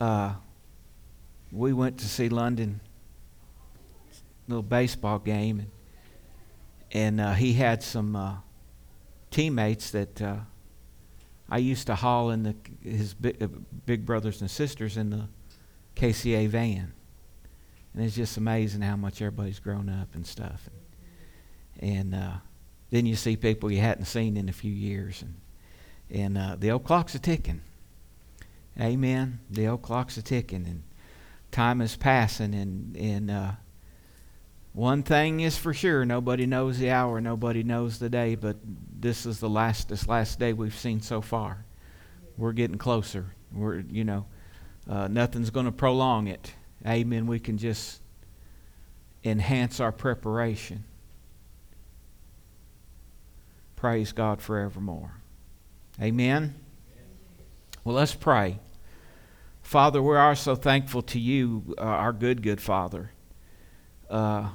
uh, we went to see London little baseball game, and, and uh, he had some uh, teammates that uh, I used to haul in the his big, uh, big brothers and sisters in the KCA van, and it's just amazing how much everybody's grown up and stuff. And, and uh, then you see people you hadn't seen in a few years, and and the old clock's a ticking. Amen. The old clock's a ticking, and time is passing, and and uh, one thing is for sure: nobody knows the hour, nobody knows the day. But this is the last this last day we've seen so far. We're getting closer. We're you know, uh, nothing's going to prolong it. Amen. We can just enhance our preparation. Praise God forevermore. Amen. Well, let's pray. Father, we are so thankful to you, uh, our good, good Father. Uh,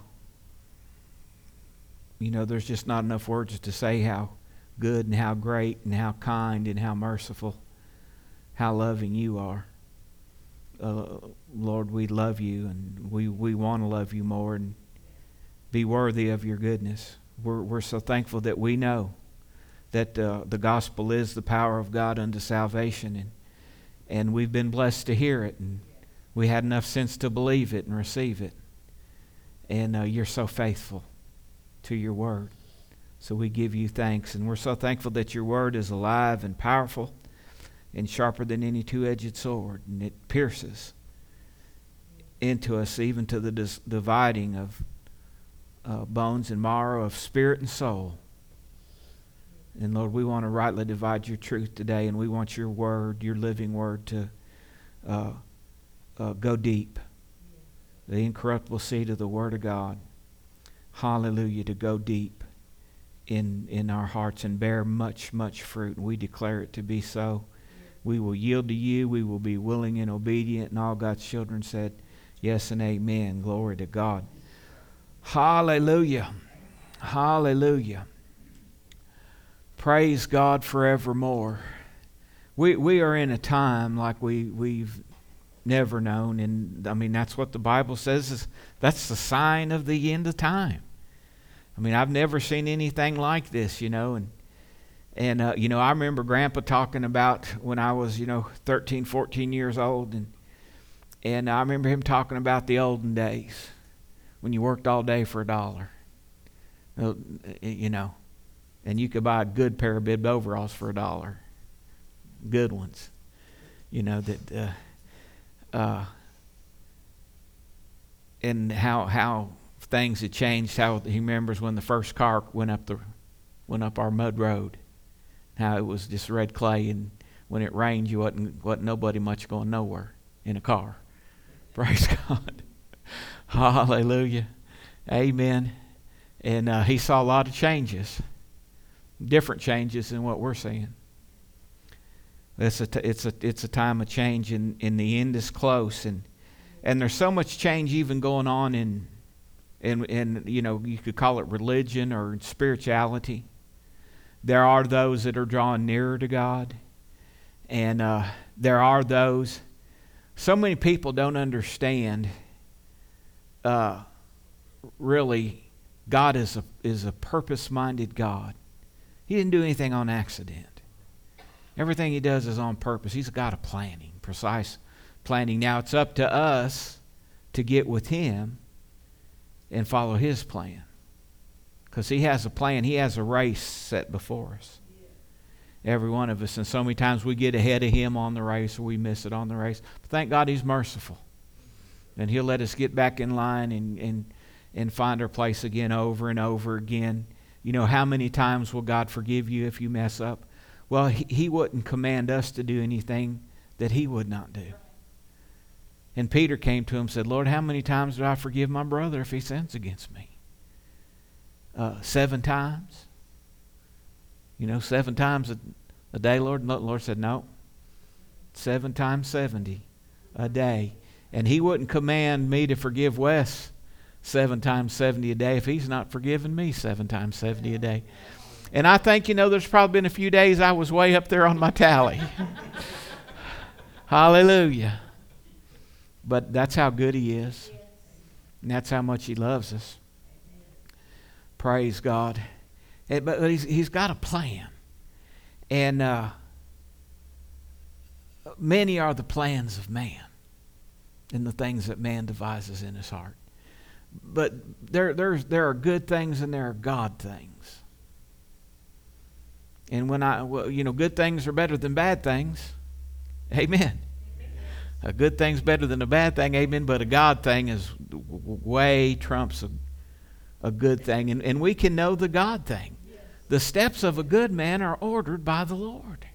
you know, there's just not enough words to say how good and how great and how kind and how merciful, how loving you are. Uh, Lord, we love you and we, we want to love you more and be worthy of your goodness. We're, we're so thankful that we know that uh, the gospel is the power of God unto salvation, and, and we've been blessed to hear it, and we had enough sense to believe it and receive it. And uh, you're so faithful to your word. So we give you thanks, and we're so thankful that your word is alive and powerful and sharper than any two edged sword, and it pierces into us, even to the dis- dividing of uh, bones and marrow, of spirit and soul. And Lord, we want to rightly divide your truth today, and we want your word, your living word, to uh, uh, go deep. The incorruptible seed of the Word of God hallelujah, to go deep in, in our hearts and bear much, much fruit. And we declare it to be so. We will yield to you. We will be willing and obedient. And all God's children said, Yes and amen. Glory to God. Hallelujah. Hallelujah. Praise God forevermore. We, we are in a time like we, we've never known. And I mean, that's what the Bible says is that's the sign of the end of time. I mean, I've never seen anything like this, you know, and and uh, you know, I remember Grandpa talking about when I was, you know, 13, 14 years old, and and I remember him talking about the olden days when you worked all day for a dollar, you know, and you could buy a good pair of bib overalls for a dollar, good ones, you know that. Uh, uh, and how how things had changed. How he remembers when the first car went up the went up our mud road. How it was just red clay, and when it rained, you wasn't wasn't nobody much going nowhere in a car. Praise God. Hallelujah. Amen. And uh, he saw a lot of changes, different changes than what we're seeing. It's a, t- it's a, it's a time of change, and, and the end is close. And, and there's so much change even going on in, in, in, you know, you could call it religion or spirituality. There are those that are drawing nearer to God, and uh, there are those. So many people don't understand. Uh, really, God is a is a purpose-minded God. He didn't do anything on accident. Everything he does is on purpose. He's a God of planning, precise planning. Now it's up to us to get with him and follow his plan. Because he has a plan, he has a race set before us. Every one of us. And so many times we get ahead of him on the race or we miss it on the race. But thank God he's merciful. And he'll let us get back in line and, and, and find our place again over and over again. You know, how many times will God forgive you if you mess up? Well, he, he wouldn't command us to do anything that he would not do. And Peter came to him and said, Lord, how many times do I forgive my brother if he sins against me? Uh, seven times? You know, seven times a, a day, Lord? And the Lord said, No. Seven times 70 a day. And he wouldn't command me to forgive Wes seven times 70 a day if he's not forgiving me seven times 70 a day. And I think, you know, there's probably been a few days I was way up there on my tally. Hallelujah. But that's how good He is. And that's how much He loves us. Praise God. And, but he's, he's got a plan. And uh, many are the plans of man and the things that man devises in his heart. But there, there's, there are good things and there are God things. And when I, well, you know, good things are better than bad things. Amen. A good thing's better than a bad thing, amen. But a God thing is way trumps a, a good thing. And, and we can know the God thing. The steps of a good man are ordered by the Lord.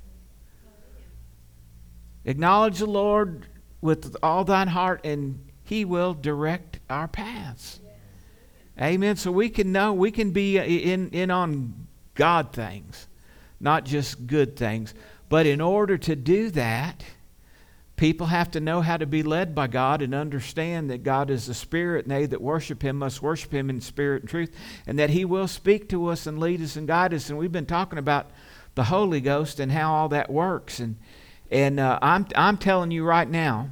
Acknowledge the Lord with all thine heart, and he will direct our paths. Amen. So we can know, we can be in, in on God things, not just good things. But in order to do that, people have to know how to be led by God and understand that God is the Spirit, and they that worship Him must worship Him in spirit and truth, and that He will speak to us and lead us and guide us. And we've been talking about the Holy Ghost and how all that works. And and uh, I'm, I'm telling you right now,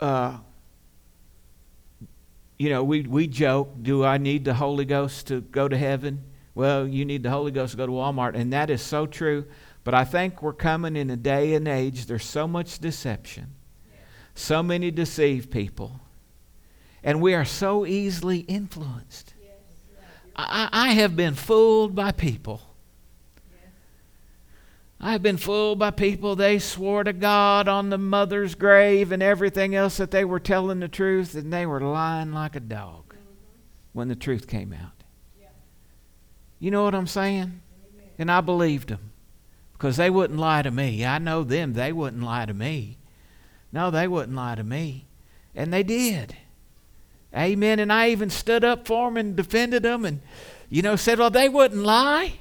uh, you know, we, we joke, do I need the Holy Ghost to go to heaven? Well, you need the Holy Ghost to go to Walmart. And that is so true. But I think we're coming in a day and age, there's so much deception, so many deceived people, and we are so easily influenced. I, I have been fooled by people I've been fooled by people. They swore to God on the mother's grave and everything else that they were telling the truth, and they were lying like a dog when the truth came out. You know what I'm saying? And I believed them because they wouldn't lie to me. I know them. They wouldn't lie to me. No, they wouldn't lie to me. And they did. Amen. And I even stood up for them and defended them and, you know, said, well, they wouldn't lie.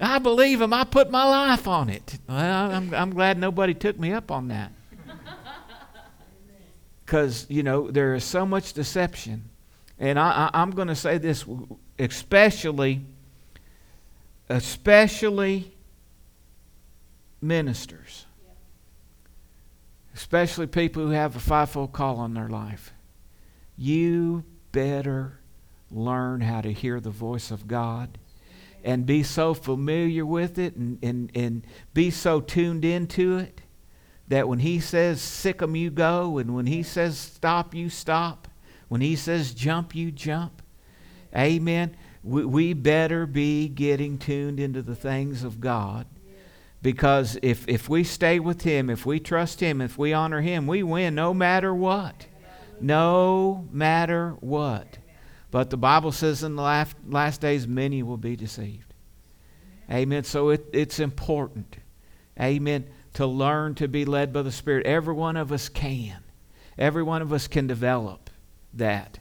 I believe him. I put my life on it. Well, I'm, I'm glad nobody took me up on that. Because, you know, there is so much deception. And I, I, I'm going to say this, especially, especially ministers, especially people who have a fivefold call on their life. You better learn how to hear the voice of God and be so familiar with it and, and, and be so tuned into it that when he says sick 'em you go and when he says stop you stop when he says jump you jump amen we, we better be getting tuned into the things of god. Because if, if we stay with him if we trust him if we honor him we win no matter what. No matter what but the Bible says in the last, last days, many will be deceived. Amen. So it, it's important, amen, to learn to be led by the Spirit. Every one of us can. Every one of us can develop that.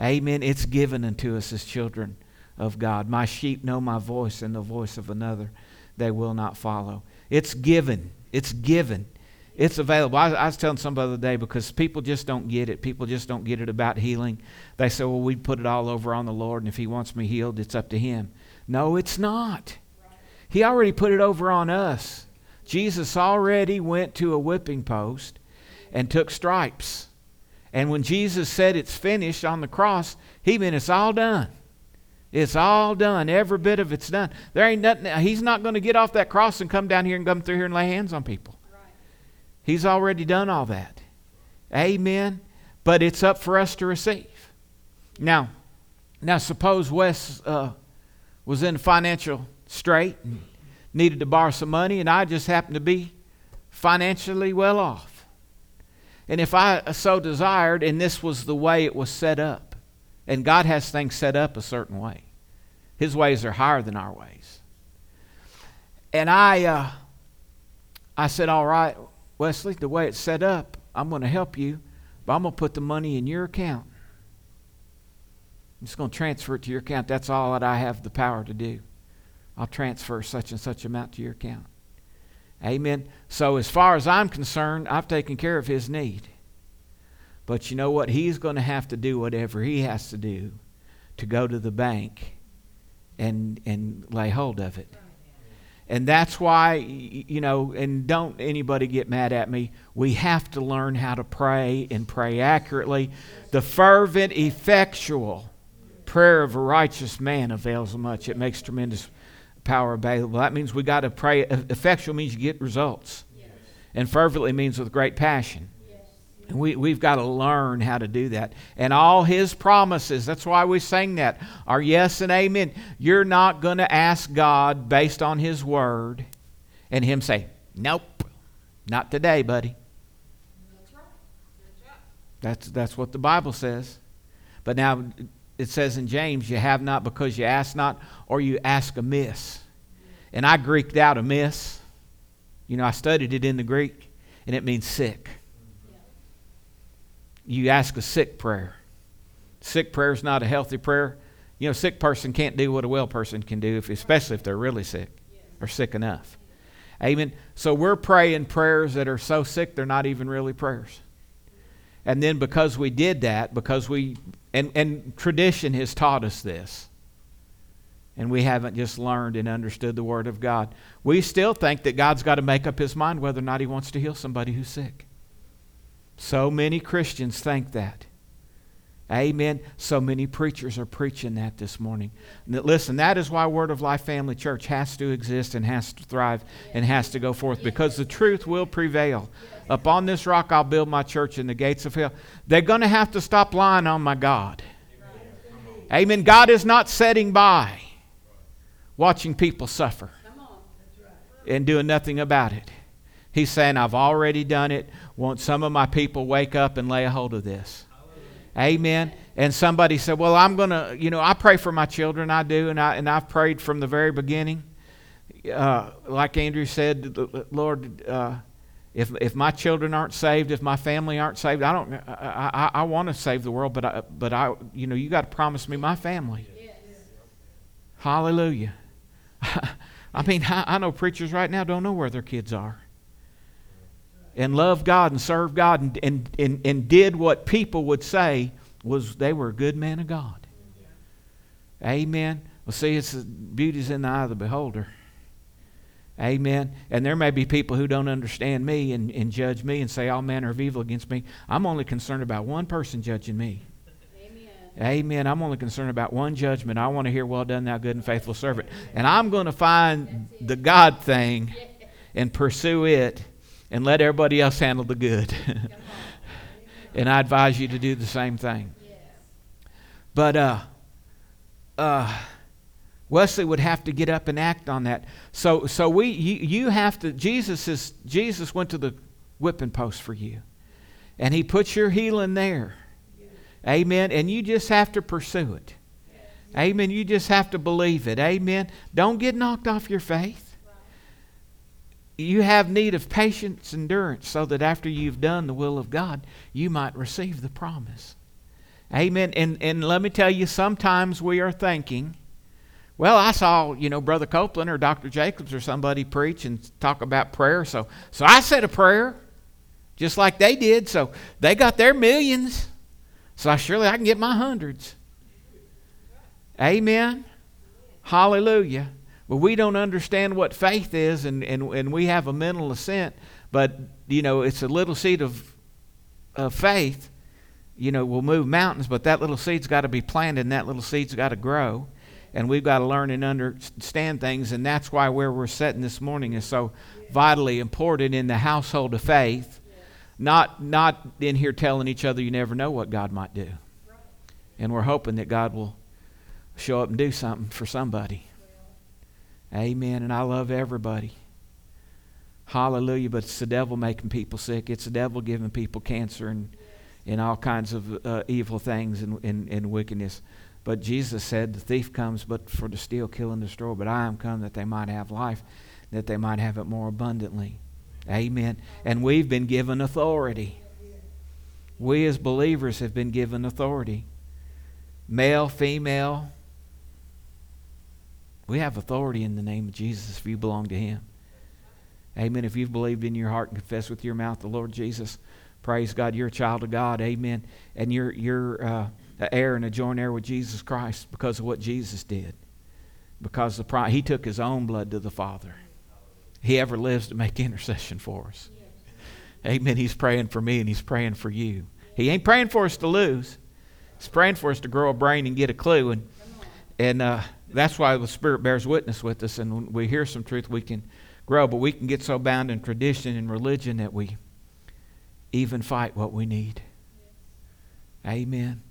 Amen. It's given unto us as children of God. My sheep know my voice, and the voice of another they will not follow. It's given. It's given. It's available. I, I, was telling somebody the other day because people just don't get it. People just don't get it about healing. They say, well, we put it all over on the Lord, and if He wants me healed, it's up to Him. No, it's not. He already put it over on us. Jesus already went to a whipping post and took stripes. And when Jesus said it's finished on the cross, He meant it's all done. It's all done. Every bit of it's done. There ain't nothing. He's not going to get off that cross and come down here and come through here and lay hands on people. He's already done all that. Amen. But it's up for us to receive. Now, now suppose Wes uh, was in financial strait and needed to borrow some money, and I just happened to be financially well off. And if I so desired, and this was the way it was set up, and God has things set up a certain way, His ways are higher than our ways. And I, uh, I said, all right, Wesley, the way it's set up, I'm going to help you, but I'm going to put the money in your account. I'm just going to transfer it to your account. That's all that I have the power to do. I'll transfer such and such amount to your account. Amen. So, as far as I'm concerned, I've taken care of his need. But you know what? He's going to have to do whatever he has to do to go to the bank and, and lay hold of it. And that's why, you know, and don't anybody get mad at me. We have to learn how to pray and pray accurately. The fervent, effectual prayer of a righteous man avails much. It makes tremendous power available. That means we got to pray. Effectual means you get results. And fervently means with great passion. We, we've got to learn how to do that. And all his promises, that's why we sang that, are yes and amen. You're not going to ask God based on his word and him say, nope, not today, buddy. That's, that's what the Bible says. But now it says in James, you have not because you ask not, or you ask amiss. And I Greeked out amiss. You know, I studied it in the Greek, and it means sick you ask a sick prayer. Sick prayer is not a healthy prayer. You know, a sick person can't do what a well person can do, if, especially if they're really sick or sick enough. Amen. So we're praying prayers that are so sick they're not even really prayers. And then because we did that, because we, and, and tradition has taught us this, and we haven't just learned and understood the Word of God, we still think that God's got to make up His mind whether or not He wants to heal somebody who's sick. So many Christians think that. Amen. So many preachers are preaching that this morning. Listen, that is why Word of Life Family Church has to exist and has to thrive and has to go forth because the truth will prevail. Upon this rock I'll build my church and the gates of hell. They're going to have to stop lying on my God. Amen. God is not sitting by watching people suffer and doing nothing about it. He's saying, I've already done it. Won't some of my people wake up and lay a hold of this? Amen. And somebody said, Well, I'm going to, you know, I pray for my children. I do. And, I, and I've prayed from the very beginning. Uh, like Andrew said, Lord, uh, if, if my children aren't saved, if my family aren't saved, I don't, I, I, I want to save the world, but I, but I, you know, you got to promise me my family. Yes. Hallelujah. I mean, I, I know preachers right now don't know where their kids are and loved God and served God and, and, and, and did what people would say was they were a good man of God. Amen. Well, see, it's beauty's in the eye of the beholder. Amen. And there may be people who don't understand me and, and judge me and say all manner of evil against me. I'm only concerned about one person judging me. Amen. Amen. I'm only concerned about one judgment. I want to hear, well done, thou good and faithful servant. And I'm going to find the God thing and pursue it and let everybody else handle the good. and I advise you to do the same thing. But uh, uh, Wesley would have to get up and act on that. So, so we, you, you have to. Jesus is Jesus went to the whipping post for you, and He puts your healing there. Amen. And you just have to pursue it. Amen. You just have to believe it. Amen. Don't get knocked off your faith you have need of patience, and endurance, so that after you've done the will of God, you might receive the promise. Amen. And, and let me tell you, sometimes we are thinking, well, I saw, you know, Brother Copeland or Dr. Jacobs or somebody preach and talk about prayer. So, so I said a prayer just like they did. So they got their millions. So I, surely I can get my hundreds. Amen. Hallelujah. But we don't understand what faith is, and, and, and we have a mental assent. But, you know, it's a little seed of, of faith, you know, will move mountains, but that little seed's got to be planted, and that little seed's got to grow. And we've got to learn and understand things, and that's why where we're sitting this morning is so vitally important in the household of faith. Not, not in here telling each other you never know what God might do. And we're hoping that God will show up and do something for somebody. Amen. And I love everybody. Hallelujah. But it's the devil making people sick. It's the devil giving people cancer and, and all kinds of uh, evil things and, and, and wickedness. But Jesus said, The thief comes but for to steal, kill, and destroy. But I am come that they might have life, that they might have it more abundantly. Amen. And we've been given authority. We as believers have been given authority. Male, female, we have authority in the name of Jesus if you belong to Him. Amen. If you've believed in your heart and confessed with your mouth the Lord Jesus, praise God, you're a child of God. Amen. And you're, you're uh, an heir and a joint heir with Jesus Christ because of what Jesus did. Because the He took His own blood to the Father. He ever lives to make intercession for us. Amen. He's praying for me and he's praying for you. He ain't praying for us to lose. He's praying for us to grow a brain and get a clue. And, and uh, that's why the Spirit bears witness with us. And when we hear some truth, we can grow. But we can get so bound in tradition and religion that we even fight what we need. Amen.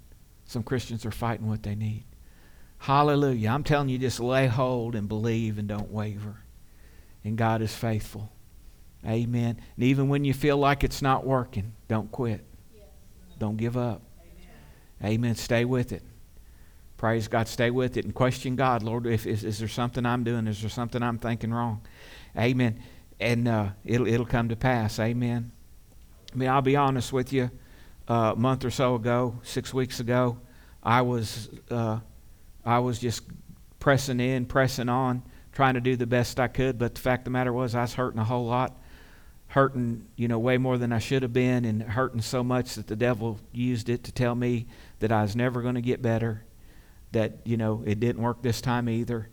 Some Christians are fighting what they need. Hallelujah. I'm telling you, just lay hold and believe and don't waver. And God is faithful. Amen. And even when you feel like it's not working, don't quit. Don't give up. Amen. Amen. Stay with it. Praise God. Stay with it and question God. Lord, if, is, is there something I'm doing? Is there something I'm thinking wrong? Amen. And uh, it'll, it'll come to pass. Amen. I mean, I'll be honest with you. Uh, a month or so ago, six weeks ago, I was uh, I was just pressing in, pressing on, trying to do the best I could. But the fact of the matter was, I was hurting a whole lot, hurting you know way more than I should have been, and hurting so much that the devil used it to tell me that I was never going to get better, that you know it didn't work this time either,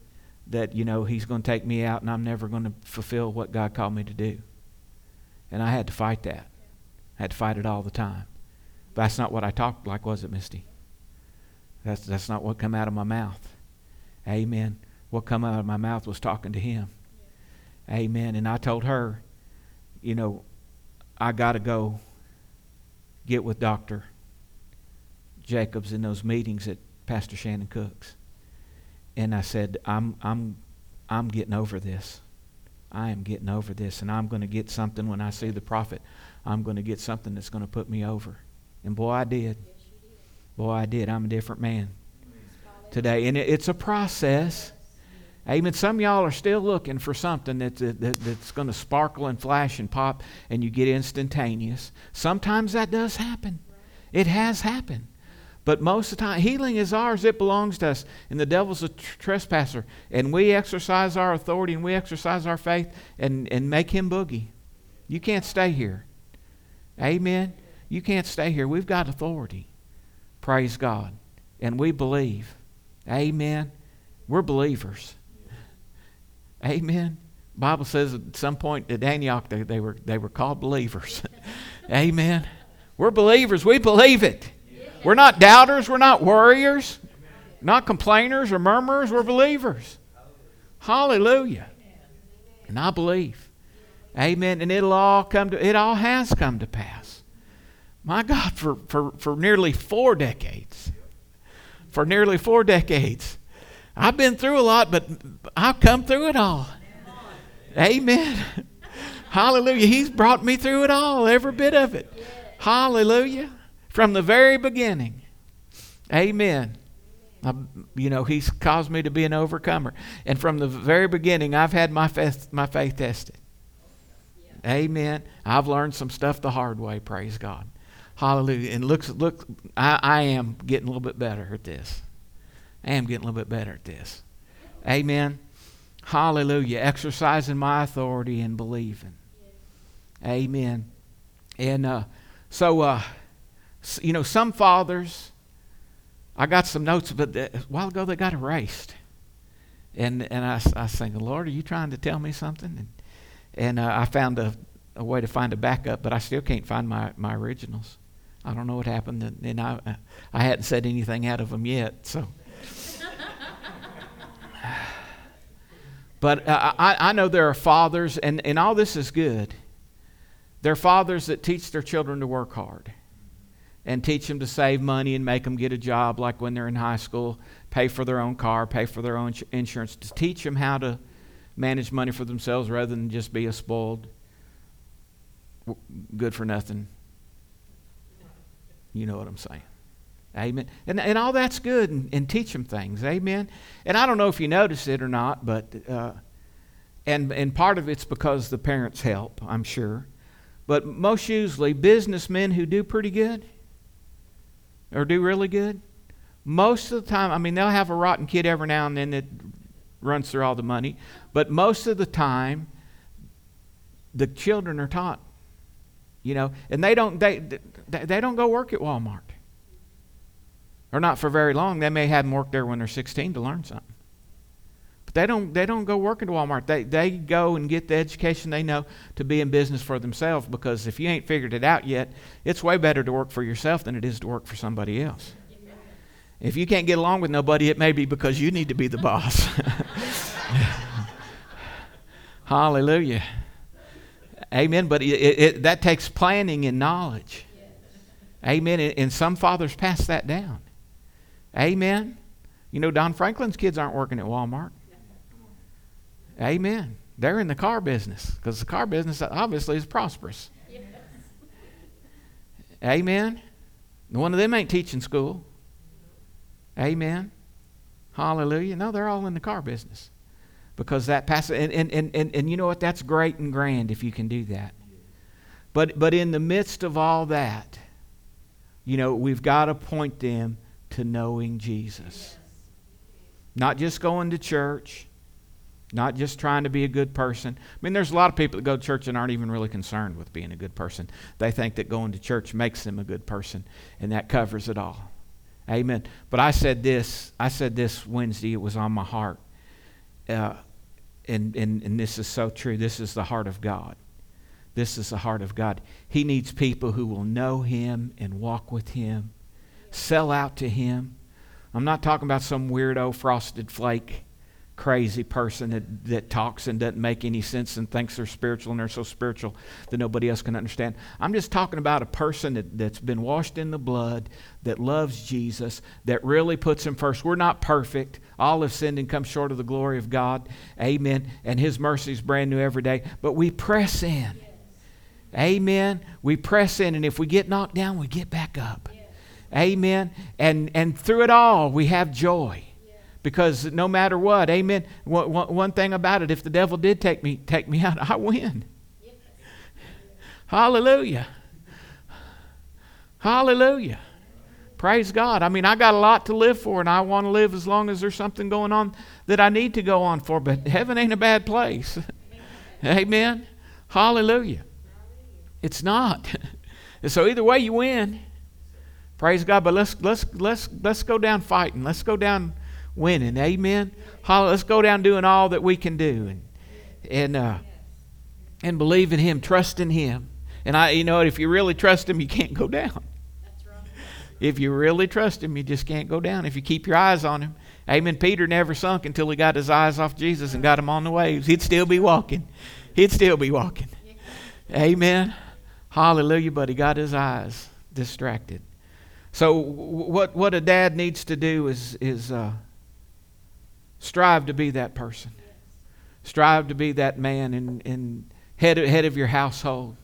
that you know he's going to take me out and I'm never going to fulfill what God called me to do. And I had to fight that. I had to fight it all the time. But that's not what I talked like, was it, Misty? That's, that's not what come out of my mouth. Amen. What come out of my mouth was talking to him. Amen. And I told her, you know, I got to go get with Dr. Jacobs in those meetings at Pastor Shannon Cook's. And I said, I'm, I'm, I'm getting over this. I am getting over this. And I'm going to get something when I see the prophet. I'm going to get something that's going to put me over. And boy, I did. Boy, I did. I'm a different man today. And it's a process. Amen. Some of y'all are still looking for something that, that, that's going to sparkle and flash and pop, and you get instantaneous. Sometimes that does happen. It has happened. But most of the time, healing is ours. It belongs to us. And the devil's a tr- trespasser. And we exercise our authority and we exercise our faith and, and make him boogie. You can't stay here. Amen. You can't stay here. We've got authority. Praise God. And we believe. Amen. We're believers. Amen. Bible says at some point at Antioch they, they were they were called believers. Amen. We're believers. We believe it. We're not doubters. We're not worriers. Not complainers or murmurers. We're believers. Hallelujah. And I believe. Amen. And it'll all come to it all has come to pass. My God, for, for, for nearly four decades. For nearly four decades. I've been through a lot, but I've come through it all. Amen. Hallelujah. He's brought me through it all, every bit of it. Hallelujah. From the very beginning. Amen. I, you know, He's caused me to be an overcomer. And from the very beginning, I've had my faith, my faith tested. Amen. I've learned some stuff the hard way, praise God. Hallelujah. And looks look I, I am getting a little bit better at this. I am getting a little bit better at this. Amen. Hallelujah. Exercising my authority and believing. Amen. And uh, so, uh, you know, some fathers, I got some notes, but a while ago they got erased. And and I, I was thinking, Lord, are you trying to tell me something? And, and uh, I found a, a way to find a backup, but I still can't find my, my originals. I don't know what happened, and, and I, I hadn't said anything out of them yet. So, but uh, I, I know there are fathers, and, and all this is good. There are fathers that teach their children to work hard and teach them to save money and make them get a job like when they're in high school, pay for their own car, pay for their own insurance, to teach them how to manage money for themselves rather than just be a spoiled, good for nothing you know what I'm saying. Amen. And, and all that's good and, and teach them things. Amen. And I don't know if you notice it or not, but, uh, and, and part of it's because the parents help, I'm sure. But most usually, businessmen who do pretty good or do really good, most of the time, I mean, they'll have a rotten kid every now and then that runs through all the money, but most of the time, the children are taught you know, and they don't they they don't go work at Walmart. Or not for very long. They may have them work there when they're 16 to learn something. They don't, they don't go work at Walmart. They, they go and get the education they know to be in business for themselves because if you ain't figured it out yet, it's way better to work for yourself than it is to work for somebody else. If you can't get along with nobody, it may be because you need to be the boss. Hallelujah. Amen. But it, it, that takes planning and knowledge. Amen. And some fathers pass that down. Amen. You know, Don Franklin's kids aren't working at Walmart. Amen. They're in the car business because the car business obviously is prosperous. Yes. Amen. One of them ain't teaching school. Amen. Hallelujah. No, they're all in the car business because that passes. And, and, and, and, and you know what? That's great and grand if you can do that. But, but in the midst of all that, you know, we've got to point them to knowing Jesus. Not just going to church, not just trying to be a good person. I mean, there's a lot of people that go to church and aren't even really concerned with being a good person. They think that going to church makes them a good person, and that covers it all. Amen. But I said this, I said this Wednesday, it was on my heart. Uh, and, and, and this is so true. This is the heart of God. This is the heart of God. He needs people who will know Him and walk with Him, sell out to Him. I'm not talking about some weirdo frosted flake crazy person that, that talks and doesn't make any sense and thinks they're spiritual and they're so spiritual that nobody else can understand. I'm just talking about a person that, that's been washed in the blood, that loves Jesus, that really puts him first. We're not perfect. All have sinned and come short of the glory of God. Amen. And his mercy is brand new every day. But we press in. Amen. We press in, and if we get knocked down, we get back up. Amen. And and through it all, we have joy because no matter what, amen. One, thing about it, if the devil did take me, take me out, I win. Hallelujah. Hallelujah. Praise God. I mean, I got a lot to live for, and I want to live as long as there's something going on that I need to go on for. But heaven ain't a bad place. Amen. Hallelujah. It's not. so either way, you win. Praise God. But let's let's let's let's go down fighting. Let's go down winning. Amen. Let's go down doing all that we can do and and uh, and believe in Him, trust in Him. And I, you know, if you really trust Him, you can't go down. If you really trust Him, you just can't go down. If you keep your eyes on Him, Amen. Peter never sunk until he got his eyes off Jesus and got him on the waves. He'd still be walking. He'd still be walking. Amen. Hallelujah. But he got his eyes distracted. So what what a dad needs to do is is uh, Strive to be that person. Strive to be that man and, and head, head of your household.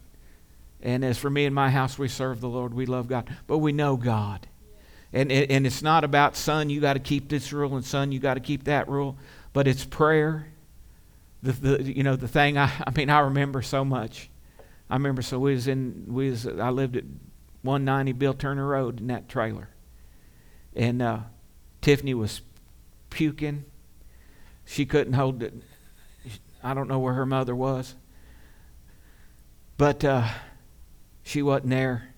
And as for me and my house, we serve the Lord. We love God. But we know God. And, and it's not about, son, you got to keep this rule, and son, you got to keep that rule. But it's prayer. The, the, you know, the thing, I, I mean, I remember so much. I remember, so we was in, we was, I lived at 190 Bill Turner Road in that trailer. And uh, Tiffany was puking she couldn't hold it. I don't know where her mother was. But uh, she wasn't there.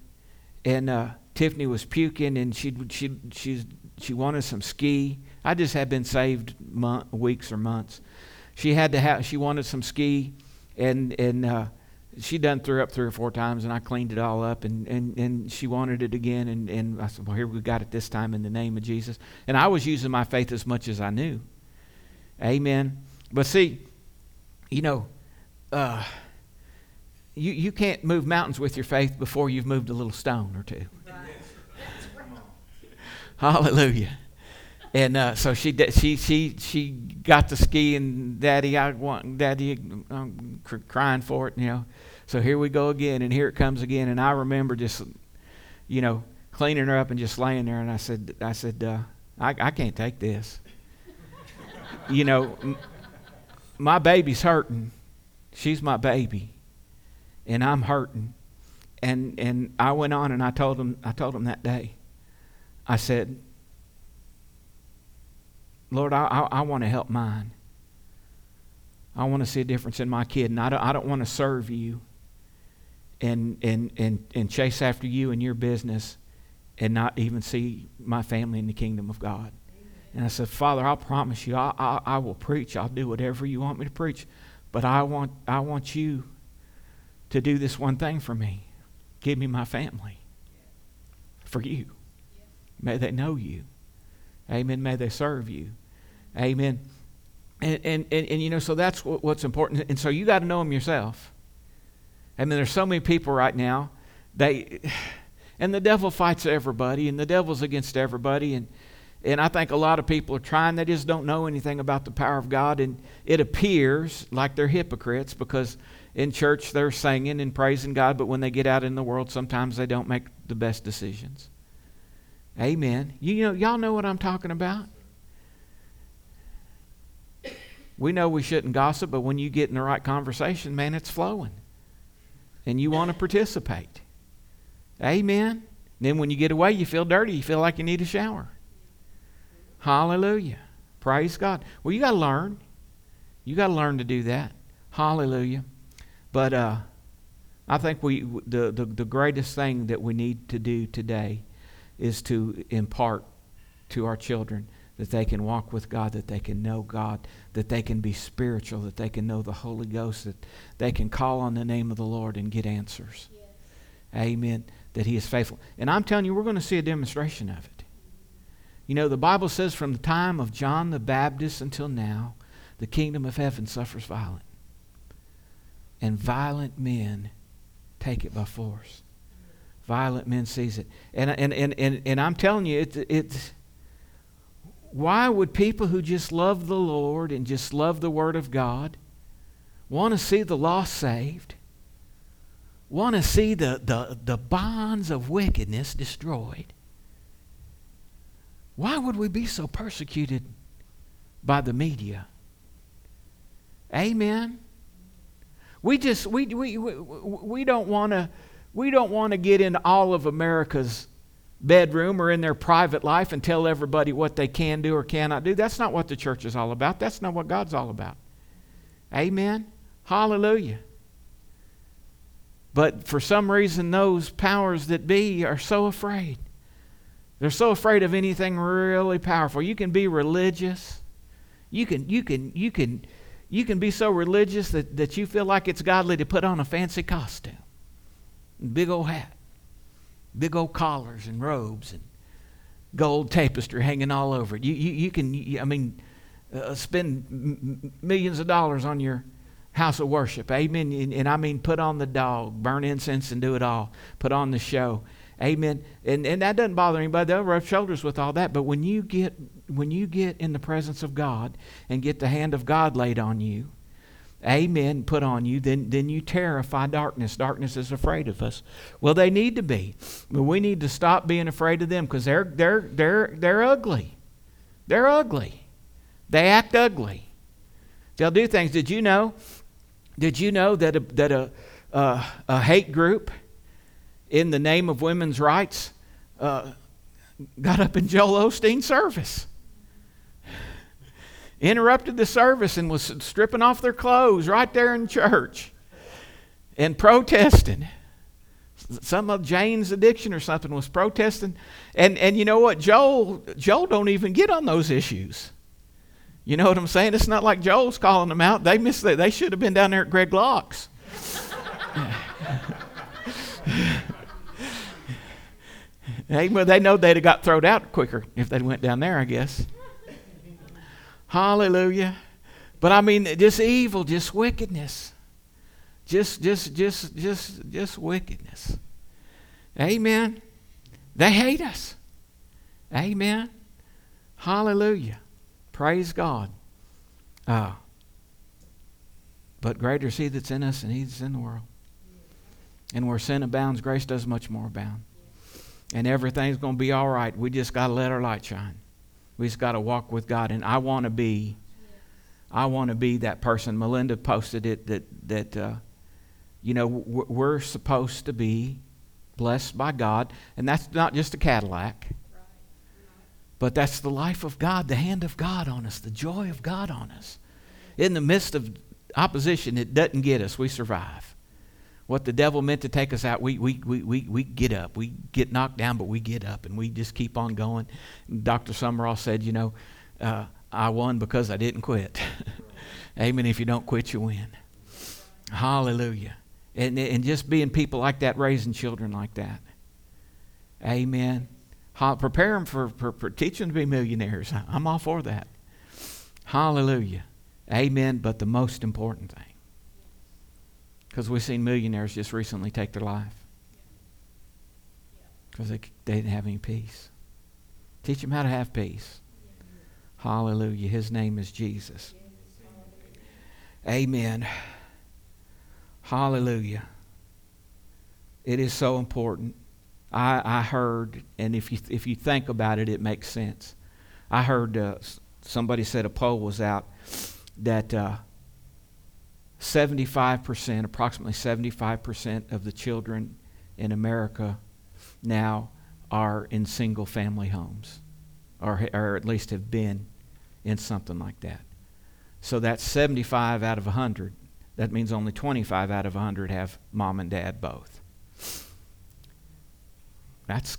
And uh, Tiffany was puking and she she she she wanted some ski. I just had been saved month, weeks or months. She had to have she wanted some ski and and uh, she done threw up three or four times and I cleaned it all up and, and, and she wanted it again and, and I said, Well here we got it this time in the name of Jesus. And I was using my faith as much as I knew. Amen. But see, you know, uh, you, you can't move mountains with your faith before you've moved a little stone or two. Hallelujah. And uh, so she she she she got the ski and daddy I want daddy I'm cr- crying for it you know so here we go again and here it comes again and I remember just you know cleaning her up and just laying there and I said I said uh, I I can't take this you know, my baby's hurting. She's my baby, and I'm hurting. And and I went on and I told him I told him that day. I said, Lord, I, I, I want to help mine. I want to see a difference in my kid, and I don't, I don't want to serve you and, and, and, and chase after you and your business and not even see my family in the kingdom of God. And I said, Father, I'll promise you, I, I, I will preach. I'll do whatever you want me to preach. But I want, I want you to do this one thing for me. Give me my family for you. May they know you. Amen. May they serve you. Amen. And, and, and, and you know, so that's what, what's important. And so you got to know them yourself. I mean, there's so many people right now, they, and the devil fights everybody, and the devil's against everybody. And, and I think a lot of people are trying, they just don't know anything about the power of God. And it appears like they're hypocrites because in church they're singing and praising God, but when they get out in the world, sometimes they don't make the best decisions. Amen. You know, y'all know what I'm talking about. We know we shouldn't gossip, but when you get in the right conversation, man, it's flowing. And you want to participate. Amen. And then when you get away, you feel dirty. You feel like you need a shower. Hallelujah. Praise God. Well, you got to learn. You got to learn to do that. Hallelujah. But uh, I think we the, the, the greatest thing that we need to do today is to impart to our children that they can walk with God, that they can know God, that they can be spiritual, that they can know the Holy Ghost, that they can call on the name of the Lord and get answers. Yes. Amen. That He is faithful. And I'm telling you, we're going to see a demonstration of it. You know, the Bible says from the time of John the Baptist until now, the kingdom of heaven suffers violence and violent men take it by force. Violent men seize it. And, and, and, and, and I'm telling you, it's, it's, why would people who just love the Lord and just love the Word of God want to see the lost saved? Want to see the, the, the bonds of wickedness destroyed? Why would we be so persecuted by the media? Amen. We just we we we, don't want to we don't want to get into all of America's bedroom or in their private life and tell everybody what they can do or cannot do. That's not what the church is all about. That's not what God's all about. Amen. Hallelujah. But for some reason, those powers that be are so afraid. They're so afraid of anything really powerful. You can be religious. You can, you can, you can, you can be so religious that, that you feel like it's godly to put on a fancy costume, big old hat, big old collars and robes and gold tapestry hanging all over it. You, you, you can, you, I mean, uh, spend m- millions of dollars on your house of worship. Amen. And, and I mean, put on the dog, burn incense and do it all. Put on the show. Amen. And, and that doesn't bother anybody. They'll rub shoulders with all that. But when you get when you get in the presence of God and get the hand of God laid on you, amen, put on you, then, then you terrify darkness. Darkness is afraid of us. Well, they need to be. But we need to stop being afraid of them because they're, they're, they're, they're ugly. They're ugly. They act ugly. They'll do things. Did you know? Did you know that a, that a, uh, a hate group in the name of women's rights uh, got up in Joel Osteen's service. Interrupted the service and was stripping off their clothes right there in church and protesting. Some of Jane's addiction or something was protesting. And, and you know what? Joel, Joel don't even get on those issues. You know what I'm saying? It's not like Joel's calling them out. They missed. They should have been down there at Greg Locke's. Well, they know they'd have got thrown out quicker if they went down there, I guess. Hallelujah. But I mean, just evil, just wickedness. Just, just, just, just, just wickedness. Amen. They hate us. Amen. Hallelujah. Praise God. Uh, but greater is He that's in us than He that's in the world. And where sin abounds, grace does much more abound and everything's going to be all right. We just got to let our light shine. We just got to walk with God. And I want to be, I want to be that person. Melinda posted it that that uh, you know we're supposed to be blessed by God, and that's not just a Cadillac. But that's the life of God, the hand of God on us, the joy of God on us. In the midst of opposition, it doesn't get us. We survive what the devil meant to take us out, we, we, we, we, we get up. We get knocked down, but we get up and we just keep on going. Dr. Sumrall said, you know, uh, I won because I didn't quit. Amen. If you don't quit, you win. Hallelujah. And, and just being people like that, raising children like that. Amen. Prepare them for, for, for teaching to be millionaires. I'm all for that. Hallelujah. Amen. But the most important thing, because we've seen millionaires just recently take their life because they, they didn't have any peace. Teach them how to have peace. Hallelujah. His name is Jesus. Amen. Hallelujah. It is so important. I, I heard, and if you, if you think about it, it makes sense. I heard uh, somebody said a poll was out that uh, 75%, approximately 75% of the children in America now are in single family homes, or, or at least have been in something like that. So that's 75 out of 100. That means only 25 out of 100 have mom and dad both. That's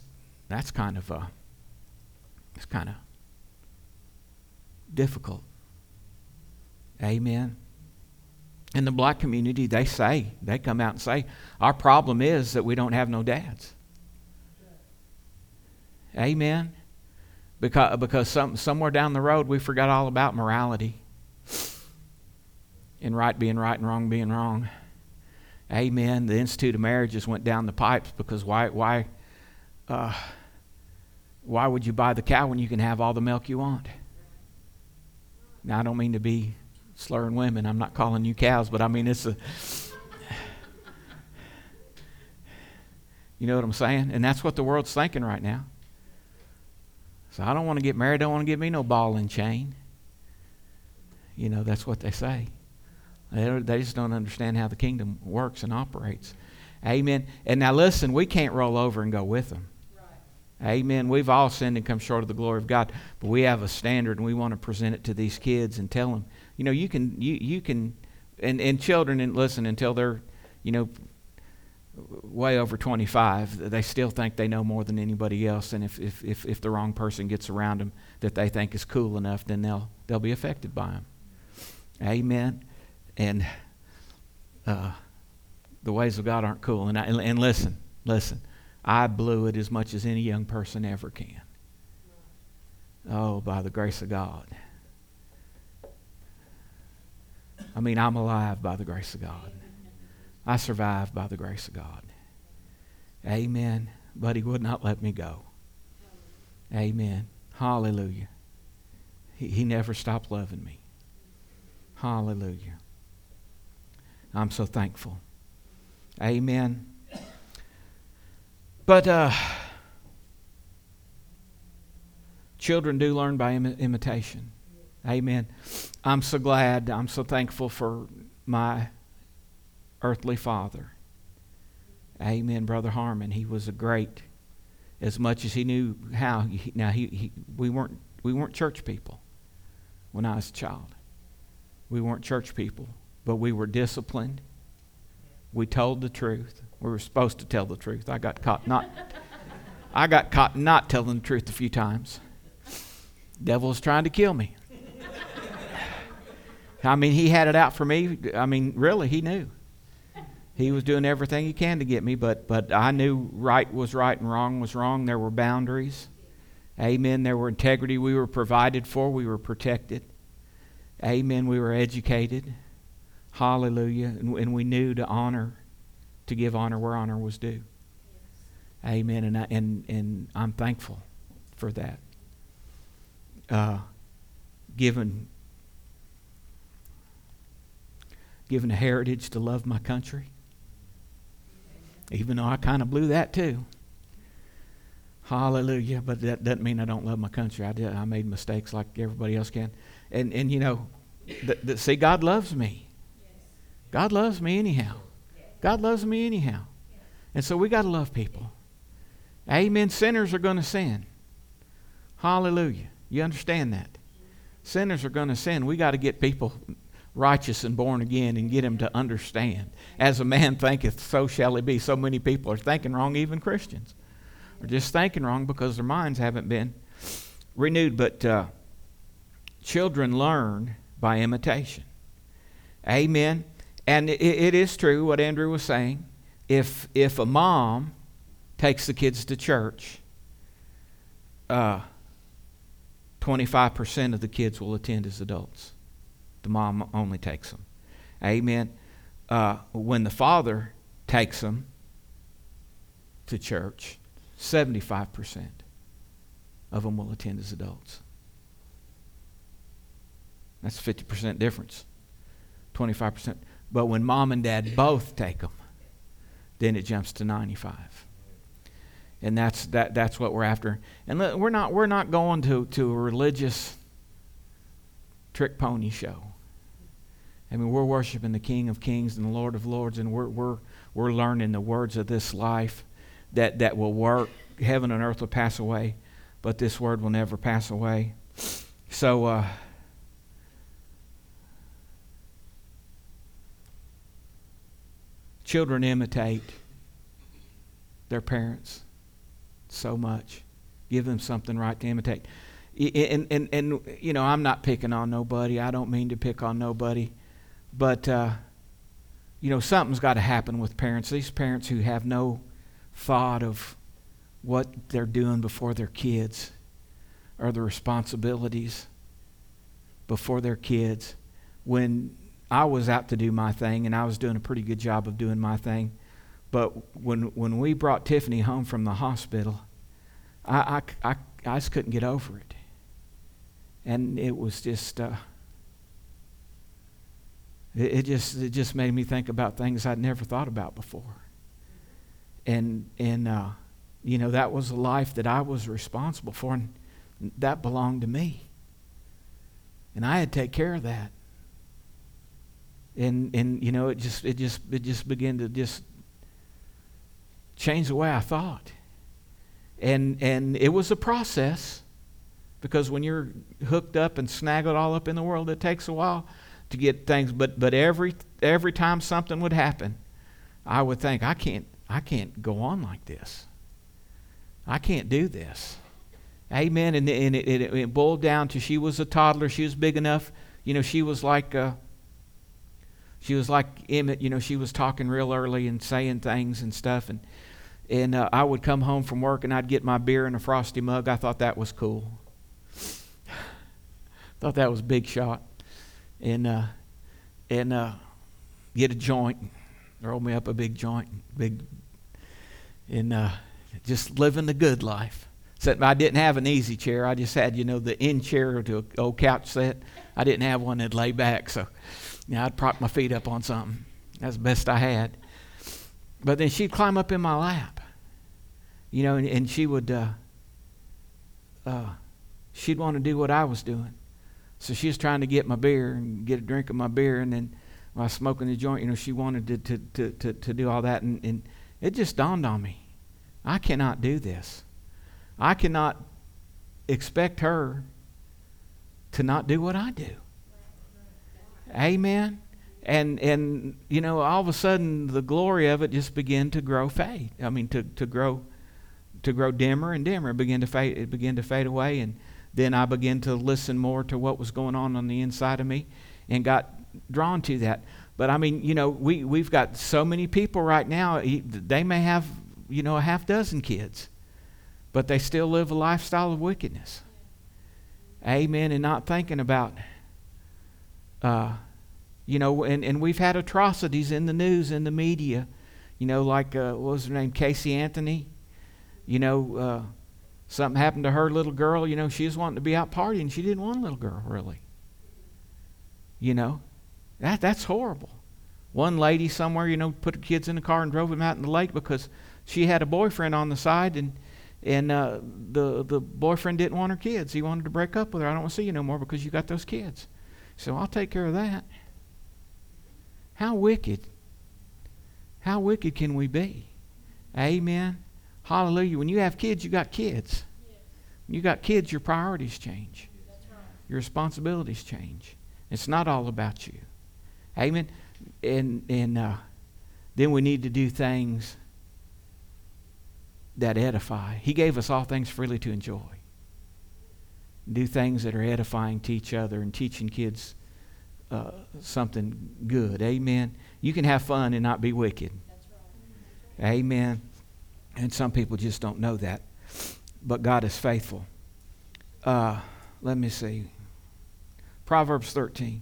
that's kind of a it's kind of difficult. Amen. In the black community, they say, they come out and say, our problem is that we don't have no dads. Amen. Because, because some, somewhere down the road we forgot all about morality and right being right and wrong being wrong. Amen. The Institute of Marriages went down the pipes because why, why, uh, why would you buy the cow when you can have all the milk you want? Now, I don't mean to be slurring women. I'm not calling you cows, but I mean, it's a. You know what I'm saying? And that's what the world's thinking right now. So I don't want to get married. Don't want to give me no ball and chain. You know, that's what they say. They, they just don't understand how the kingdom works and operates. Amen. And now listen, we can't roll over and go with them. Right. Amen. We've all sinned and come short of the glory of God, but we have a standard and we want to present it to these kids and tell them, you know, you can, you, you can, and, and children, and listen until they're, you know, way over 25, they still think they know more than anybody else. And if, if, if, if the wrong person gets around them that they think is cool enough, then they'll, they'll be affected by them. Amen. And uh, the ways of God aren't cool. And, I, and listen, listen, I blew it as much as any young person ever can. Oh, by the grace of God. I mean, I'm alive by the grace of God. I survived by the grace of God. Amen. But He would not let me go. Amen. Hallelujah. He, he never stopped loving me. Hallelujah. I'm so thankful. Amen. But uh, children do learn by Im- imitation. Amen. I'm so glad, I'm so thankful for my earthly father. Amen, Brother Harmon. He was a great, as much as he knew how. He, now, he, he, we, weren't, we weren't church people when I was a child. We weren't church people, but we were disciplined. We told the truth. We were supposed to tell the truth. I got caught not. I got caught not telling the truth a few times. Devil was trying to kill me. I mean, he had it out for me. I mean, really, he knew. He was doing everything he can to get me, but but I knew right was right and wrong was wrong. There were boundaries. Amen. There were integrity. We were provided for. We were protected. Amen. We were educated. Hallelujah. And, and we knew to honor, to give honor where honor was due. Amen. And, I, and, and I'm thankful for that. Uh, given, given a heritage to love my country, even though I kind of blew that too. Hallelujah. But that doesn't mean I don't love my country. I, did, I made mistakes like everybody else can. And, and you know, th- th- see, God loves me. God loves me anyhow. God loves me anyhow. And so we got to love people. Amen. Sinners are going to sin. Hallelujah. You understand that? Sinners are going to sin. We got to get people righteous and born again and get him to understand. As a man thinketh, so shall he be. So many people are thinking wrong, even Christians are just thinking wrong because their minds haven't been renewed. But uh, Children learn by imitation. Amen. And it, it is true what Andrew was saying. If, if a mom takes the kids to church, uh, 25% of the kids will attend as adults. The mom only takes them. Amen. Uh, when the father takes them to church, 75% of them will attend as adults. That's a 50% difference. 25%. But when mom and dad both take them, then it jumps to 95 and that's that that's what we're after and we're not we're not going to to a religious trick pony show i mean we're worshiping the king of kings and the lord of lords and we're we're we're learning the words of this life that that will work heaven and earth will pass away but this word will never pass away so uh children imitate their parents so much. Give them something right to imitate. And, and, and, you know, I'm not picking on nobody. I don't mean to pick on nobody. But, uh, you know, something's got to happen with parents. These parents who have no thought of what they're doing before their kids or the responsibilities before their kids. When I was out to do my thing, and I was doing a pretty good job of doing my thing, but when, when we brought Tiffany home from the hospital, I, I, I, I just couldn't get over it. And it was just, uh, it, it, just, it just made me think about things I'd never thought about before. And, and uh, you know, that was a life that I was responsible for, and that belonged to me. And I had to take care of that. And, and you know, it just, it, just, it just began to just changed the way I thought. And, and it was a process because when you're hooked up and snaggled all up in the world, it takes a while to get things. But, but every, every time something would happen, I would think, I can't, I can't go on like this. I can't do this. Amen. And, and it, it, it, boiled down to she was a toddler. She was big enough. You know, she was like, uh, she was like Emmett. You know, she was talking real early and saying things and stuff. And and uh, I would come home from work and I'd get my beer in a frosty mug. I thought that was cool. thought that was big shot. And uh, and uh, get a joint, roll me up a big joint, big, and uh, just living the good life. Except I didn't have an easy chair. I just had, you know, the in chair to an old couch set. I didn't have one that lay back, so you know, I'd prop my feet up on something. That's the best I had. But then she'd climb up in my lap you know, and, and she would, uh, uh, she'd want to do what I was doing. So she was trying to get my beer and get a drink of my beer, and then while smoking the joint, you know, she wanted to, to, to, to, to do all that. And, and it just dawned on me I cannot do this. I cannot expect her to not do what I do. Amen. And and you know, all of a sudden the glory of it just began to grow fade. I mean to, to grow to grow dimmer and dimmer. It began to fade. It began to fade away, and then I began to listen more to what was going on on the inside of me, and got drawn to that. But I mean, you know, we we've got so many people right now. They may have you know a half dozen kids, but they still live a lifestyle of wickedness. Amen. And not thinking about. Uh, you know, and, and we've had atrocities in the news, in the media. You know, like, uh, what was her name? Casey Anthony you know, uh, something happened to her little girl, you know, she was wanting to be out partying. She didn't want a little girl, really. You know, that, that's horrible. One lady somewhere, you know, put her kids in the car and drove them out in the lake because she had a boyfriend on the side and and uh, the the boyfriend didn't want her kids. He wanted to break up with her. I don't want to see you no more because you got those kids. So I'll take care of that. How wicked? How wicked can we be? Amen. Hallelujah. When you have kids, you got kids. When you got kids, your priorities change. Your responsibilities change. It's not all about you. Amen. And and uh, then we need to do things that edify. He gave us all things freely to enjoy. do things that are edifying to each other and teaching kids uh, something good. Amen. You can have fun and not be wicked. Amen. And some people just don't know that. But God is faithful. Uh, let me see. Proverbs 13.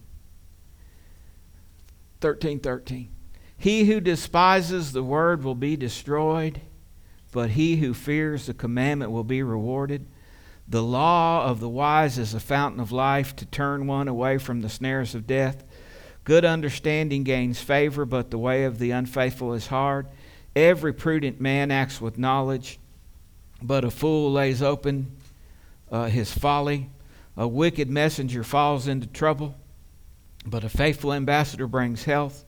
13 13. He who despises the word will be destroyed, but he who fears the commandment will be rewarded. The law of the wise is a fountain of life to turn one away from the snares of death. Good understanding gains favor, but the way of the unfaithful is hard. Every prudent man acts with knowledge, but a fool lays open uh, his folly. A wicked messenger falls into trouble, but a faithful ambassador brings health.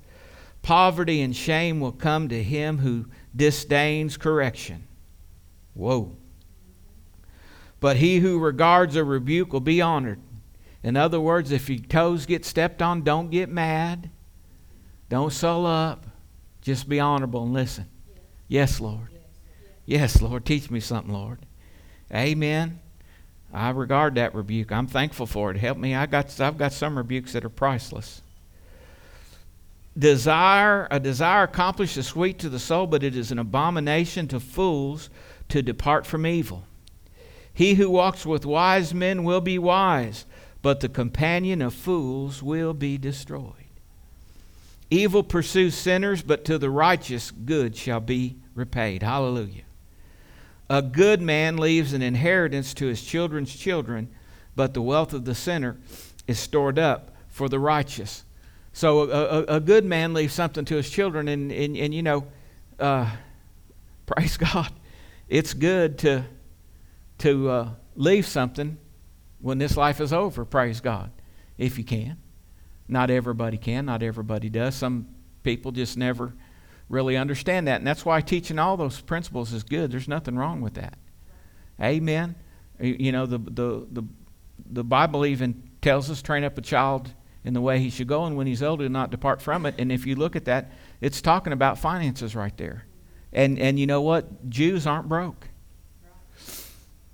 Poverty and shame will come to him who disdains correction. Whoa. But he who regards a rebuke will be honored. In other words, if your toes get stepped on, don't get mad. Don't sull up. Just be honorable and listen. Yes, Lord. Yes, Lord. Teach me something, Lord. Amen. I regard that rebuke. I'm thankful for it. Help me. I got, I've got some rebukes that are priceless. Desire, a desire accomplished is sweet to the soul, but it is an abomination to fools to depart from evil. He who walks with wise men will be wise, but the companion of fools will be destroyed. Evil pursues sinners, but to the righteous good shall be repaid. Hallelujah. A good man leaves an inheritance to his children's children, but the wealth of the sinner is stored up for the righteous. So a, a, a good man leaves something to his children, and, and, and you know, uh, praise God. It's good to to uh, leave something when this life is over, praise God, if you can. Not everybody can, not everybody does. Some people just never really understand that. And that's why teaching all those principles is good. There's nothing wrong with that. Amen. You know, the, the, the, the Bible even tells us train up a child in the way he should go, and when he's older, not depart from it. And if you look at that, it's talking about finances right there. And, and you know what? Jews aren't broke.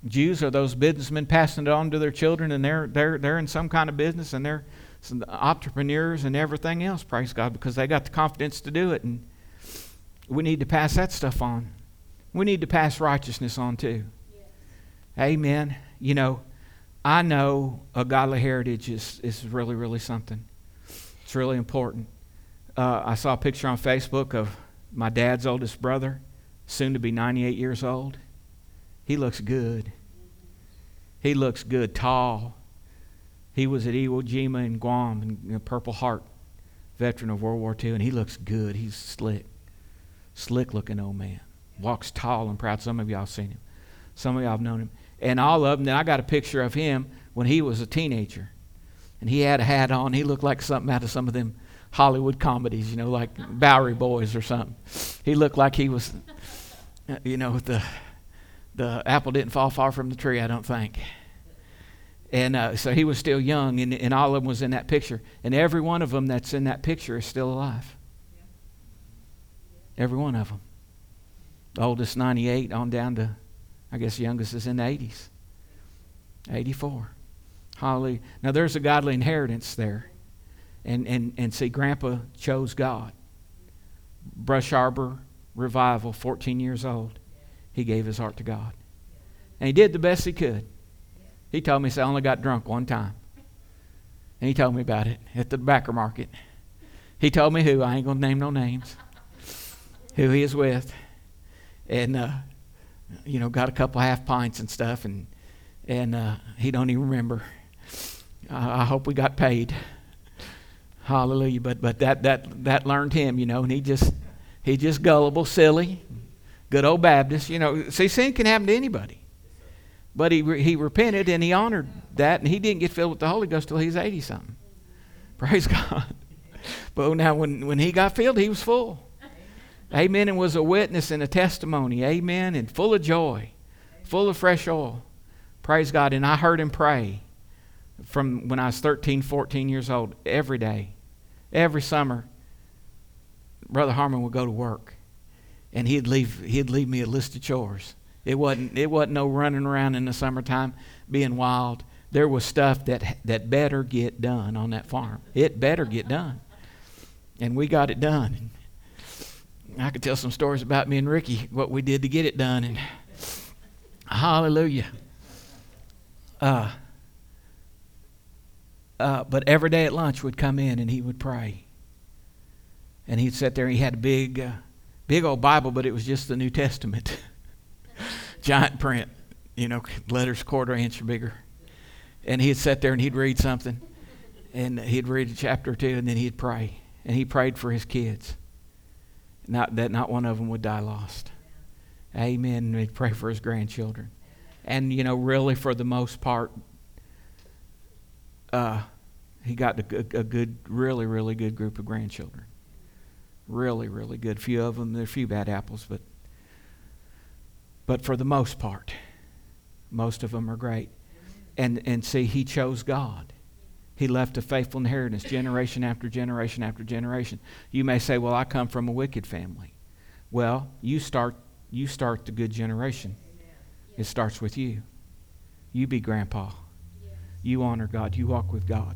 Jews are those businessmen passing it on to their children, and they're, they're, they're in some kind of business, and they're entrepreneurs and everything else, praise God, because they got the confidence to do it. And we need to pass that stuff on. We need to pass righteousness on too. Amen. You know, I know a godly heritage is, is really, really something. It's really important. Uh, I saw a picture on Facebook of my dad's oldest brother, soon to be 98 years old. He looks good. He looks good, tall. He was at Iwo Jima in Guam, and a Purple Heart veteran of World War II, and he looks good. He's slick, slick looking old man. Walks tall and proud. Some of y'all seen him. Some of y'all have known him. And all of them, then I got a picture of him when he was a teenager. And he had a hat on. He looked like something out of some of them Hollywood comedies, you know, like Bowery Boys or something. He looked like he was, you know, the the apple didn't fall far from the tree, I don't think. And uh, so he was still young, and, and all of them was in that picture. And every one of them that's in that picture is still alive. Every one of them. The oldest 98 on down to, I guess, youngest is in the 80s. 84. Hallelujah. Now there's a godly inheritance there. And, and, and see, Grandpa chose God. Brush Arbor Revival, 14 years old he gave his heart to God. And he did the best he could. He told me, he said, I only got drunk one time. And he told me about it at the backer market. He told me who, I ain't going to name no names, who he is with. And, uh, you know, got a couple half pints and stuff, and, and uh, he don't even remember. I, hope we got paid. Hallelujah. But, but that, that, that learned him, you know, and he just, he just gullible, silly, good old Baptist. You know, see, sin can happen to anybody. But he, he repented and he honored that, and he didn't get filled with the Holy Ghost till he's 80 something. Praise God. But now, when, when he got filled, he was full. Amen. And was a witness and a testimony. Amen. And full of joy, full of fresh oil. Praise God. And I heard him pray from when I was 13, 14 years old every day, every summer. Brother Harmon would go to work and he'd leave he'd leave me a list of chores. It wasn't it wasn't no running around in the summertime being wild. there was stuff that that better get done on that farm. It better get done, and we got it done. I could tell some stories about me and Ricky what we did to get it done, and hallelujah. Uh, uh, but every day at lunch would come in and he would pray, and he'd sit there. He had a big, uh, big old Bible, but it was just the New Testament, giant print, you know, letters quarter inch or bigger and he'd sit there and he'd read something, and he'd read a chapter or two, and then he'd pray, and he prayed for his kids. Not that not one of them would die lost. Amen. He'd pray for his grandchildren, and you know, really for the most part, uh, he got a, a, good, really, really good group of grandchildren. Really, really good. Few of them, there are a few bad apples, but but for the most part, most of them are great and, and see, he chose God. He left a faithful inheritance generation after generation after generation. You may say, Well, I come from a wicked family. Well, you start, you start the good generation. It starts with you. You be grandpa. You honor God. You walk with God.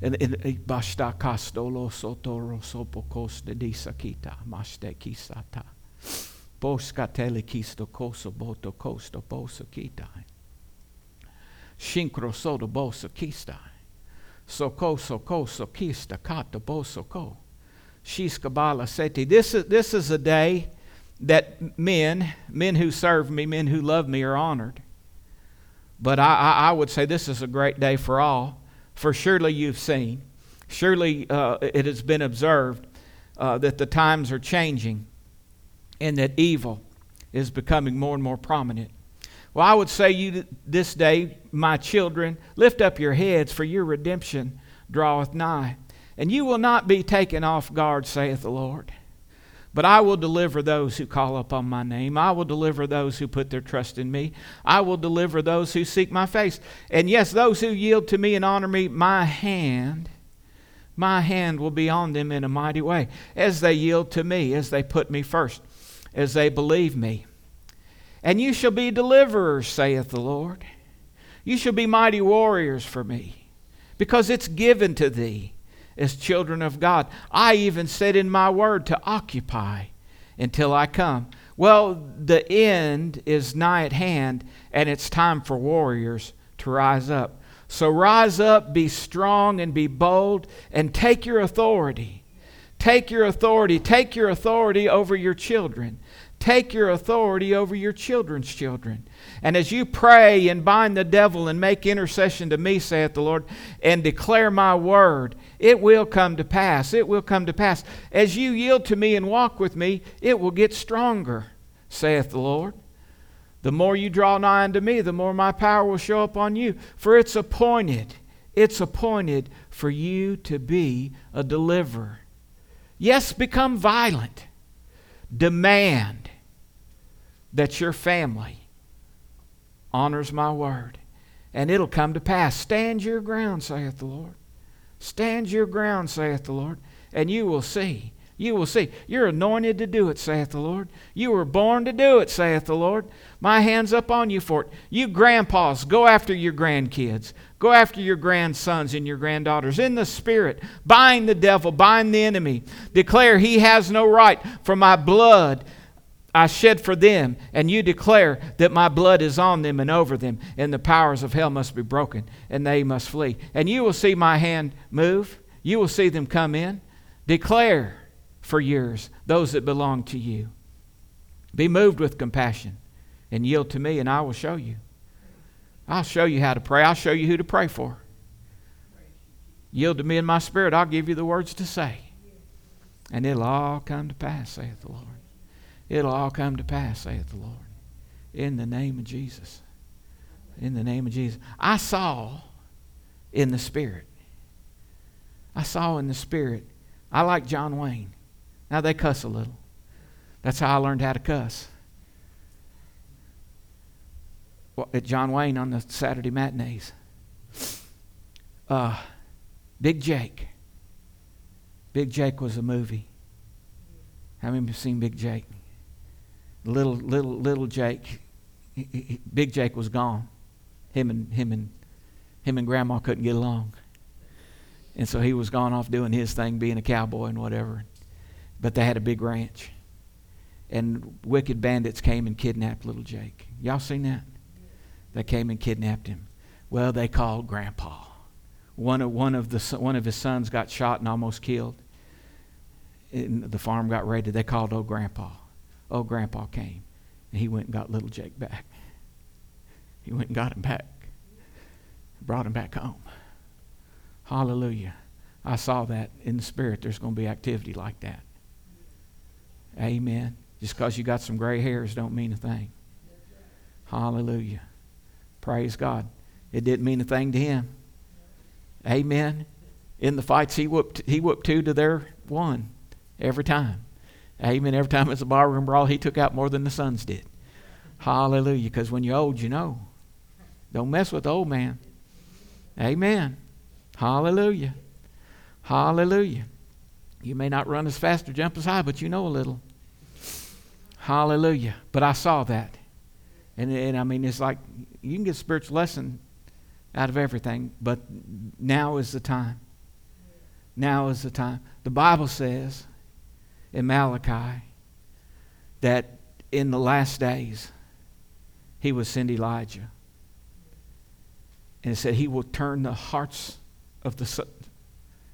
And eh, basta castolo sotoro sopokos de disakita maste kisata. Boskatele kisto koso boto kosto boso kitai. Soko soko sokista kata bosoko. Shiskabala seti. This is, this is a day that men, men who serve me, men who love me, are honored. But I, I, I would say this is a great day for all. For surely you've seen, surely uh, it has been observed uh, that the times are changing and that evil is becoming more and more prominent. Well, I would say you this day, my children, lift up your heads, for your redemption draweth nigh. And you will not be taken off guard, saith the Lord. But I will deliver those who call upon my name. I will deliver those who put their trust in me. I will deliver those who seek my face. And yes, those who yield to me and honor me, my hand, my hand will be on them in a mighty way as they yield to me, as they put me first, as they believe me. And you shall be deliverers, saith the Lord. You shall be mighty warriors for me, because it's given to thee as children of God. I even said in my word to occupy until I come. Well, the end is nigh at hand, and it's time for warriors to rise up. So rise up, be strong, and be bold, and take your authority. Take your authority. Take your authority over your children. Take your authority over your children's children. And as you pray and bind the devil and make intercession to me, saith the Lord, and declare my word, it will come to pass. It will come to pass. As you yield to me and walk with me, it will get stronger, saith the Lord. The more you draw nigh unto me, the more my power will show up on you. For it's appointed, it's appointed for you to be a deliverer. Yes, become violent. Demand that your family honors my word, and it'll come to pass. Stand your ground, saith the Lord. Stand your ground, saith the Lord, and you will see. You will see. You're anointed to do it, saith the Lord. You were born to do it, saith the Lord. My hand's up on you for it. You grandpas, go after your grandkids. Go after your grandsons and your granddaughters in the Spirit. Bind the devil, bind the enemy. Declare he has no right, for my blood I shed for them, and you declare that my blood is on them and over them, and the powers of hell must be broken, and they must flee. And you will see my hand move. You will see them come in. Declare for yours those that belong to you. Be moved with compassion and yield to me, and I will show you. I'll show you how to pray. I'll show you who to pray for. Yield to me in my spirit. I'll give you the words to say. And it'll all come to pass, saith the Lord. It'll all come to pass, saith the Lord. In the name of Jesus. In the name of Jesus. I saw in the Spirit. I saw in the Spirit. I like John Wayne. Now they cuss a little. That's how I learned how to cuss. Well, At John Wayne on the Saturday matinees. Uh, Big Jake. Big Jake was a movie. How many have seen Big Jake? Little little little Jake, he, he, Big Jake was gone. Him and him and him and Grandma couldn't get along. And so he was gone off doing his thing, being a cowboy and whatever. But they had a big ranch. And wicked bandits came and kidnapped little Jake. Y'all seen that? They came and kidnapped him. Well, they called Grandpa. One of, one of, the, one of his sons got shot and almost killed. And the farm got raided. They called old Grandpa. Old Grandpa came. And he went and got little Jake back. He went and got him back. Brought him back home. Hallelujah. I saw that in the spirit. There's going to be activity like that. Amen. Just because you got some gray hairs don't mean a thing. Hallelujah. Praise God. It didn't mean a thing to him. Amen. In the fights, he whooped, he whooped two to their one every time. Amen. Every time it was a barroom brawl, he took out more than the sons did. Hallelujah. Because when you're old, you know. Don't mess with the old man. Amen. Hallelujah. Hallelujah. You may not run as fast or jump as high, but you know a little. Hallelujah. But I saw that. And, and I mean, it's like you can get a spiritual lesson out of everything, but now is the time. Now is the time. The Bible says in Malachi that in the last days he will send Elijah. And it said he will turn the hearts of the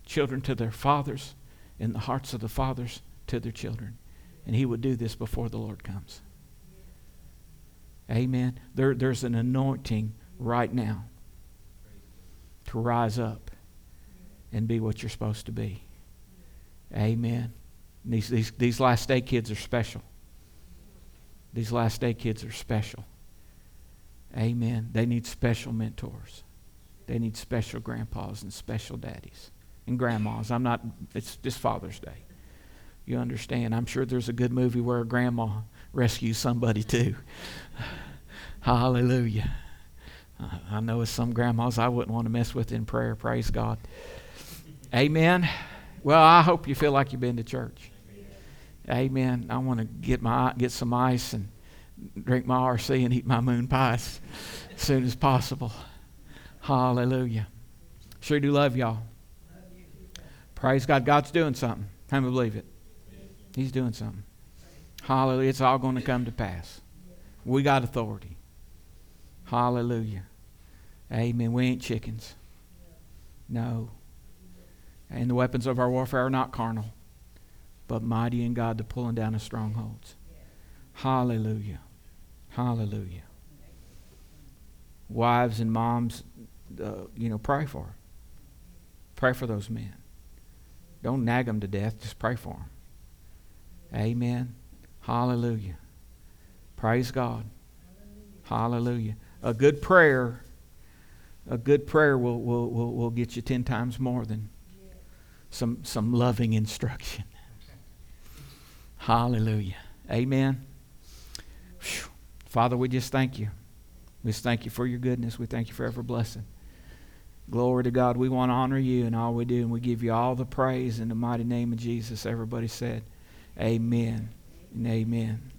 children to their fathers and the hearts of the fathers to their children. And he would do this before the Lord comes. Amen. There, there's an anointing right now to rise up and be what you're supposed to be. Amen. These, these, these last day kids are special. These last day kids are special. Amen. They need special mentors. They need special grandpas and special daddies and grandmas. I'm not, it's just Father's Day. You understand? I'm sure there's a good movie where a grandma rescues somebody too. Hallelujah. I know it's some grandmas I wouldn't want to mess with in prayer. Praise God. Amen. Well, I hope you feel like you've been to church. Amen. I want to get my get some ice and drink my RC and eat my moon pies as soon as possible. Hallelujah. Sure do love y'all. Praise God. God's doing something. How many believe it? He's doing something. Hallelujah. It's all going to come to pass. We got authority. Hallelujah. Amen. We ain't chickens. No. And the weapons of our warfare are not carnal, but mighty in God to pulling down the strongholds. Hallelujah. Hallelujah. Wives and moms, uh, you know, pray for them. Pray for those men. Don't nag them to death, just pray for them. Amen. Hallelujah. Praise God. Hallelujah. A good prayer, a good prayer will, will, will, will get you ten times more than some, some loving instruction. Hallelujah. Amen. Whew. Father, we just thank you. We just thank you for your goodness. We thank you for every blessing. Glory to God. We want to honor you in all we do, and we give you all the praise in the mighty name of Jesus. Everybody said, Amen and amen.